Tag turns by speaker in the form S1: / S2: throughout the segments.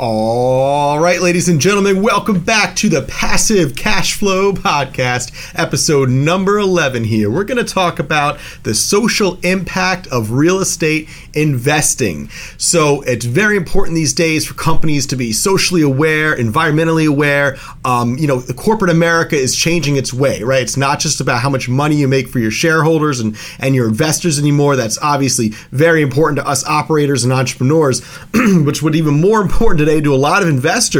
S1: All right, ladies and gentlemen, welcome back to the Passive Cash Flow Podcast, episode number 11 here. We're going to talk about the social impact of real estate investing. So, it's very important these days for companies to be socially aware, environmentally aware. Um, you know, corporate America is changing its way, right? It's not just about how much money you make for your shareholders and, and your investors anymore. That's obviously very important to us operators and entrepreneurs, which would even more important today to a lot of investors,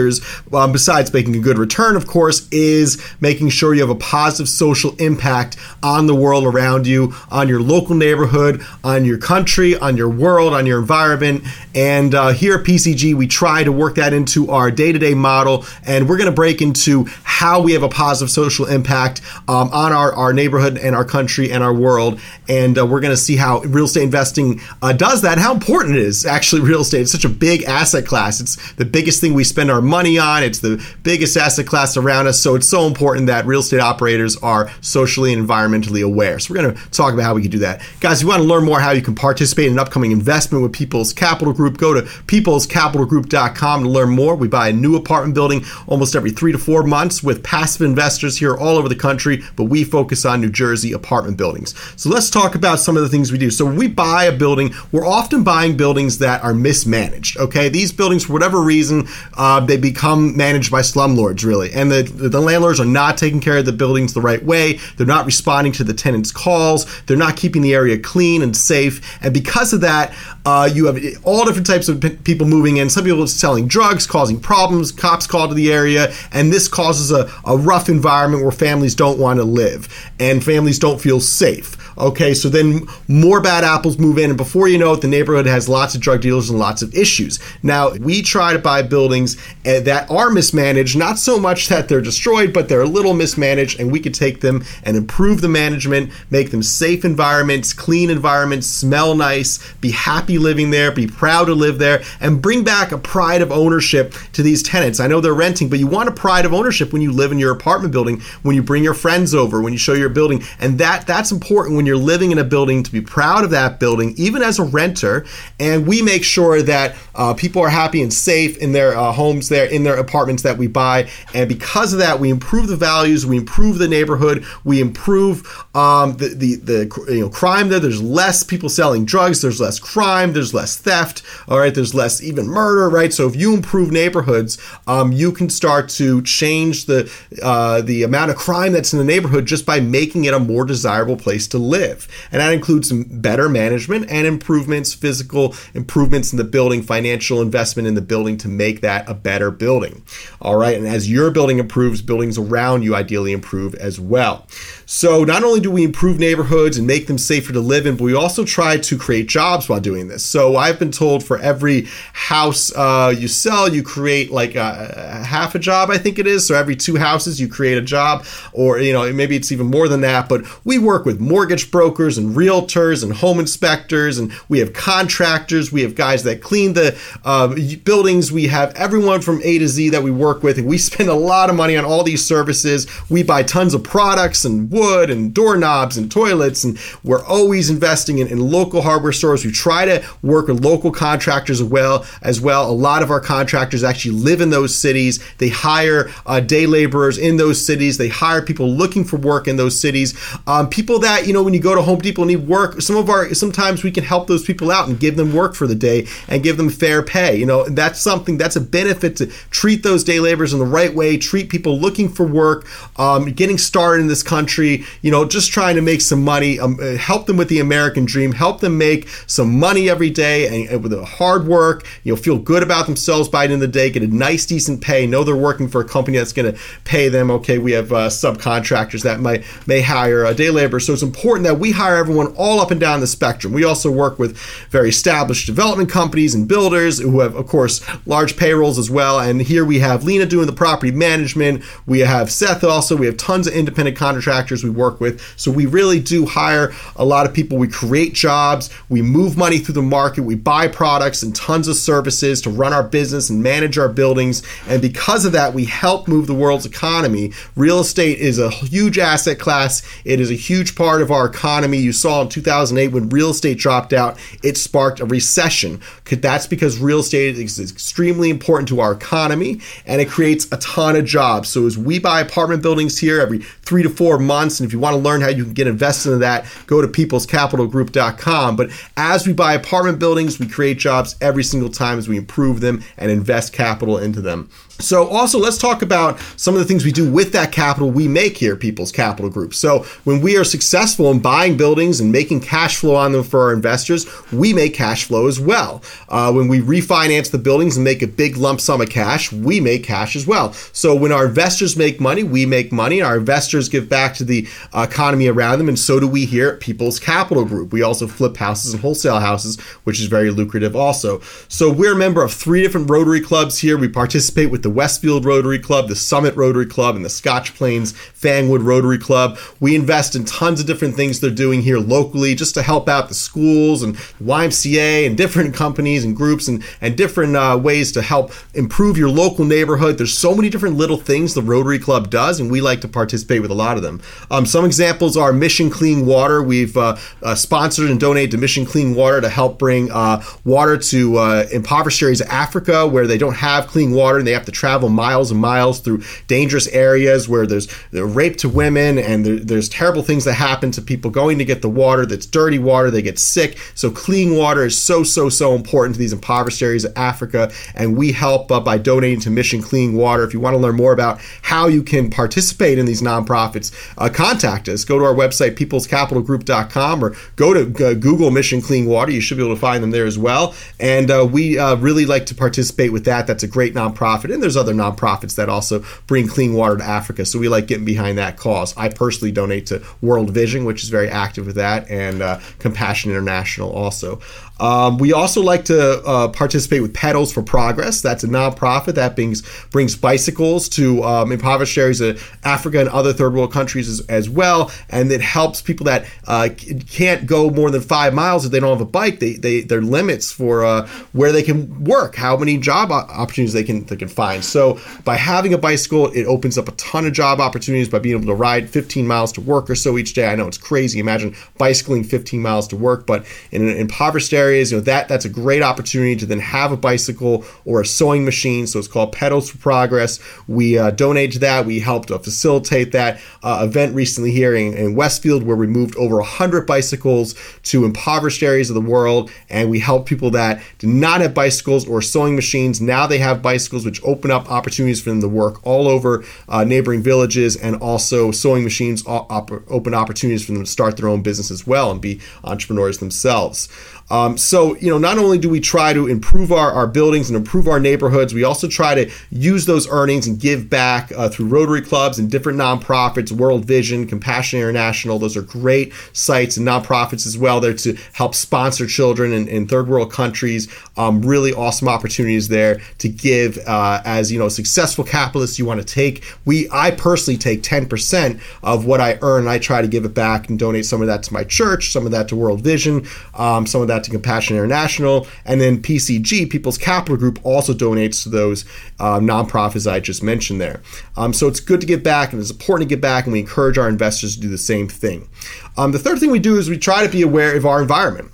S1: um, besides making a good return, of course, is making sure you have a positive social impact on the world around you, on your local neighborhood, on your country, on your world, on your environment. And uh, here at PCG, we try to work that into our day to day model. And we're going to break into how we have a positive social impact um, on our, our neighborhood and our country and our world. And uh, we're going to see how real estate investing uh, does that how important it is. Actually, real estate is such a big asset class. It's the biggest thing we spend our money on. It's the biggest asset class around us. So it's so important that real estate operators are socially and environmentally aware. So we're going to talk about how we can do that. Guys, if you want to learn more how you can participate in an upcoming investment with People's Capital Group, go to peoplescapitalgroup.com to learn more. We buy a new apartment building almost every three to four months with passive investors here all over the country, but we focus on New Jersey apartment buildings. So let's talk about some of the things we do. So when we buy a building, we're often buying buildings that are mismanaged. Okay, these buildings, for whatever reason, uh, they become managed by slumlords, really. And the, the landlords are not taking care of the buildings the right way. They're not responding to the tenants' calls. They're not keeping the area clean and safe. And because of that, uh, you have all different types of p- people moving in. Some people selling drugs, causing problems. Cops call to the area, and this causes a, a rough environment where families don't want to live and families don't feel safe. Okay, so then more bad apples move in, and before you know it, the neighborhood has lots of drug dealers and lots of issues. Now, we try to buy buildings eh, that are mismanaged, not so much that they're destroyed, but they're a little mismanaged, and we could take them and improve the management, make them safe environments, clean environments, smell nice, be happy living there, be proud to live there, and bring back a pride of ownership to these tenants. I know they're renting, but you want a pride of ownership when you live in your apartment building, when you bring your friends over, when you show your building, and that that's important when you're living in a building to be proud of that building, even as a renter. And we make sure that uh, people are happy and safe in their uh, homes, there in their apartments that we buy. And because of that, we improve the values, we improve the neighborhood, we improve um, the, the the you know crime there. There's less people selling drugs. There's less crime. There's less theft. All right. There's less even murder. Right. So if you improve neighborhoods, um, you can start to change the uh, the amount of crime that's in the neighborhood just by making it a more desirable place to live live. And that includes better management and improvements, physical improvements in the building, financial investment in the building to make that a better building. All right. And as your building improves, buildings around you ideally improve as well. So not only do we improve neighborhoods and make them safer to live in, but we also try to create jobs while doing this. So I've been told for every house uh, you sell, you create like a, a half a job, I think it is. So every two houses, you create a job, or you know maybe it's even more than that. But we work with mortgage brokers and realtors and home inspectors, and we have contractors. We have guys that clean the uh, buildings. We have everyone from A to Z that we work with, and we spend a lot of money on all these services. We buy tons of products and wood and doorknobs and toilets, and we're always investing in, in local hardware stores. We try to work with local contractors as well. As well, a lot of our contractors actually live in those cities. They hire uh, day laborers in those cities. They hire people looking for work in those cities. Um, people that you know, when you go to Home Depot need work, some of our sometimes we can help those people out and give them work for the day and give them fair pay. You know, that's something that's a benefit to treat those day laborers in the right way. Treat people looking for work, um, getting started in this country you know, just trying to make some money, um, uh, help them with the American dream, help them make some money every day and, and with hard work, you know, feel good about themselves by the end of the day, get a nice, decent pay, know they're working for a company that's going to pay them. Okay, we have uh, subcontractors that might may hire a day labor, so it's important that we hire everyone all up and down the spectrum. We also work with very established development companies and builders who have, of course, large payrolls as well. And here we have Lena doing the property management. We have Seth also. We have tons of independent contractors we work with. So we really do hire a lot of people. We create jobs, we move money through the market, we buy products and tons of services to run our business and manage our buildings. And because of that, we help move the world's economy. Real estate is a huge asset class, it is a huge part of our economy. You saw in 2008 when real estate dropped out, it sparked a recession. That's because real estate is extremely important to our economy and it creates a ton of jobs. So as we buy apartment buildings here every three to four months, and if you want to learn how you can get invested in that, go to peoplescapitalgroup.com. But as we buy apartment buildings, we create jobs every single time as we improve them and invest capital into them. So, also, let's talk about some of the things we do with that capital we make here, People's Capital Group. So, when we are successful in buying buildings and making cash flow on them for our investors, we make cash flow as well. Uh, when we refinance the buildings and make a big lump sum of cash, we make cash as well. So, when our investors make money, we make money. Our investors give back to the economy around them, and so do we here at People's Capital Group. We also flip houses and wholesale houses, which is very lucrative also. So, we're a member of three different Rotary clubs here. We participate with the the Westfield Rotary Club, the Summit Rotary Club, and the Scotch Plains Fanwood Rotary Club. We invest in tons of different things they're doing here locally just to help out the schools and YMCA and different companies and groups and, and different uh, ways to help improve your local neighborhood. There's so many different little things the Rotary Club does, and we like to participate with a lot of them. Um, some examples are Mission Clean Water. We've uh, uh, sponsored and donated to Mission Clean Water to help bring uh, water to uh, impoverished areas of Africa where they don't have clean water and they have to travel miles and miles through dangerous areas where there's rape to women and there, there's terrible things that happen to people going to get the water that's dirty water. They get sick. So clean water is so, so, so important to these impoverished areas of Africa. And we help uh, by donating to Mission Clean Water. If you want to learn more about how you can participate in these nonprofits, uh, contact us. Go to our website, peoplescapitalgroup.com, or go to uh, Google Mission Clean Water. You should be able to find them there as well. And uh, we uh, really like to participate with that. That's a great nonprofit. And there's there's other nonprofits that also bring clean water to Africa. So we like getting behind that cause. I personally donate to World Vision, which is very active with that, and uh, Compassion International also. Um, we also like to uh, participate with Pedals for Progress. That's a nonprofit that brings brings bicycles to um, impoverished areas of Africa and other third world countries as, as well, and it helps people that uh, can't go more than five miles if they don't have a bike. They, they their limits for uh, where they can work, how many job opportunities they can they can find. So by having a bicycle, it opens up a ton of job opportunities by being able to ride 15 miles to work or so each day. I know it's crazy. Imagine bicycling 15 miles to work, but in an impoverished area areas, you know, that that's a great opportunity to then have a bicycle or a sewing machine. So it's called Pedals for Progress. We uh, donate to that. We helped uh, facilitate that uh, event recently here in, in, Westfield, where we moved over 100 bicycles to impoverished areas of the world, and we help people that did not have bicycles or sewing machines. Now they have bicycles, which open up opportunities for them to work all over uh, neighboring villages, and also sewing machines op- open opportunities for them to start their own business as well and be entrepreneurs themselves. Um, so, you know, not only do we try to improve our, our buildings and improve our neighborhoods, we also try to use those earnings and give back uh, through Rotary clubs and different nonprofits, World Vision, Compassion International. Those are great sites and nonprofits as well. They're to help sponsor children in, in third world countries. Um, really awesome opportunities there to give uh, as, you know, successful capitalists you want to take. We, I personally take 10% of what I earn and I try to give it back and donate some of that to my church, some of that to World Vision, um, some of that to Compassion International, and then PCG, People's Capital Group, also donates to those uh, nonprofits I just mentioned there. Um, so it's good to get back, and it's important to get back, and we encourage our investors to do the same thing. Um, the third thing we do is we try to be aware of our environment.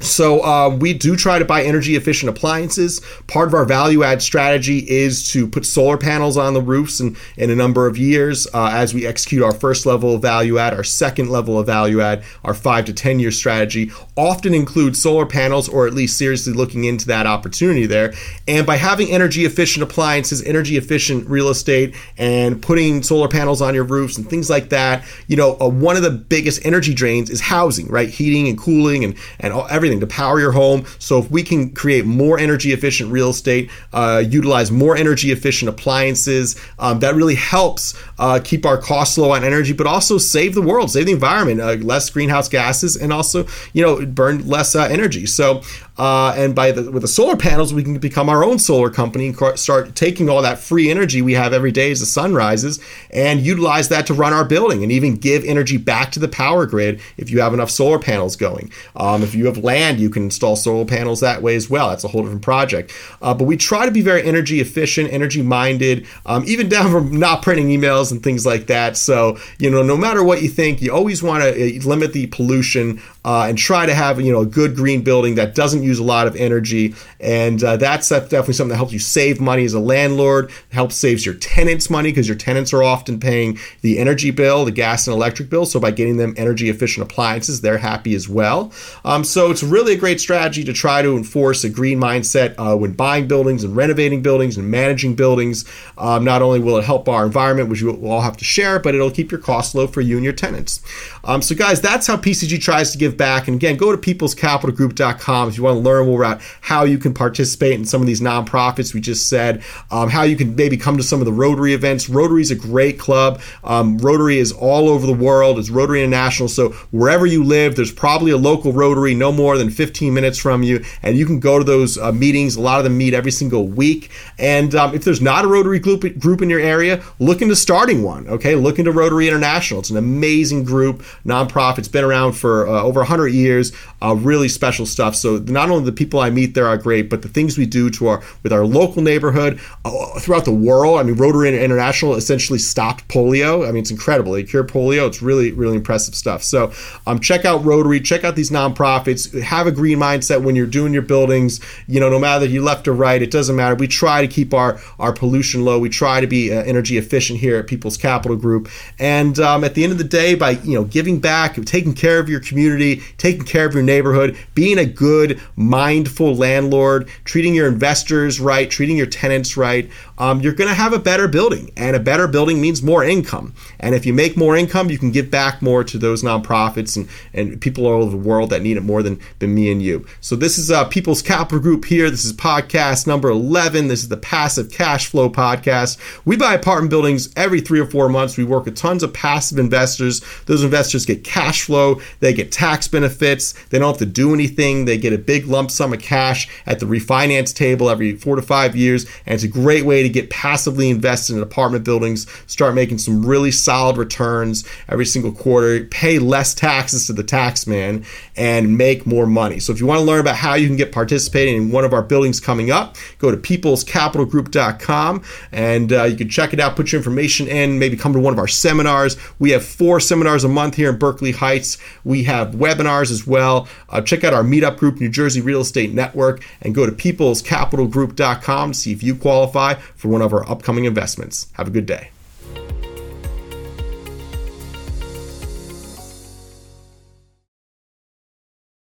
S1: So uh, we do try to buy energy efficient appliances. Part of our value add strategy is to put solar panels on the roofs in, in a number of years uh, as we execute our first level of value add, our second level of value add, our five to 10 year strategy often includes solar panels or at least seriously looking into that opportunity there. And by having energy efficient appliances, energy efficient real estate, and putting solar panels on your roofs and things like that, you know, uh, one of the biggest energy drains is housing, right? Heating and cooling and, and all, everything everything to power your home. So if we can create more energy efficient real estate, uh, utilize more energy efficient appliances, um, that really helps uh, keep our costs low on energy, but also save the world, save the environment, uh, less greenhouse gases, and also you know burn less uh, energy. So uh, and by the with the solar panels, we can become our own solar company and start taking all that free energy we have every day as the sun rises and utilize that to run our building and even give energy back to the power grid if you have enough solar panels going. Um, if you have land, you can install solar panels that way as well. That's a whole different project. Uh, but we try to be very energy efficient, energy minded, um, even down from not printing emails and things like that. So you know, no matter what you think, you always want to uh, limit the pollution uh, and try to have you know a good green building that doesn't use a lot of energy. And uh, that's definitely something that helps you save money as a landlord. Helps saves your tenants money because your tenants are often paying the energy bill, the gas and electric bill. So by getting them energy efficient appliances, they're happy as well. Um, so it's really a great strategy to try to enforce a green mindset uh, when buying buildings and renovating buildings and managing buildings. Um, not only will it help our environment, which we will all have to share, but it'll keep your costs low for you and your tenants. Um, so guys, that's how PCG tries to give back. And again, go to peoplescapitalgroup.com if you want to learn more about how you can participate in some of these nonprofits we just said, um, how you can maybe come to some of the Rotary events. Rotary is a great club. Um, Rotary is all over the world. It's Rotary International. So wherever you live, there's probably a local Rotary no more than 15 minutes from you, and you can go to those uh, meetings. A lot of them meet every single week. And um, if there's not a Rotary group, group in your area, look into starting one. Okay, look into Rotary International. It's an amazing group, nonprofit. It's been around for uh, over 100 years. Uh, really special stuff. So not only the people I meet there are great, but the things we do to our with our local neighborhood uh, throughout the world. I mean, Rotary International essentially stopped polio. I mean, it's incredible. They cure polio. It's really really impressive stuff. So um, check out Rotary. Check out these nonprofits. Have a green mindset when you're doing your buildings. You know, no matter you left or right, it doesn't matter. We try to keep our our pollution low. We try to be uh, energy efficient here at People's Capital Group. And um, at the end of the day, by you know giving back, taking care of your community, taking care of your neighborhood, being a good, mindful landlord, treating your investors right, treating your tenants right, um, you're going to have a better building. And a better building means more income. And if you make more income, you can give back more to those nonprofits and, and people all over the world that need it more than, than me and you. So this is uh, People's Capital Group here. This is podcast number 11. This is the Passive Cash Flow Podcast. We buy apartment buildings every three or four months. We work with tons of passive investors. Those investors get cash flow, they get tax benefits, they don't have to do anything. They get a big lump sum of cash at the refinance table every four to five years. And it's a great way to get passively invested in apartment buildings, start making some really solid returns every single quarter, pay less taxes to the tax man, and make more money. So if you want to learn about how you can get participating in one of our buildings coming up, go to peoplescapitalgroup.com and uh, you can check it out, put your information in, maybe come to one of our seminars. We have four seminars a month here in Berkeley Heights. We have webinars as well. Uh, check out our meetup group, New Jersey Real Estate Network, and go to peoplescapitalgroup.com to see if you qualify for one of our upcoming investments. Have a good day.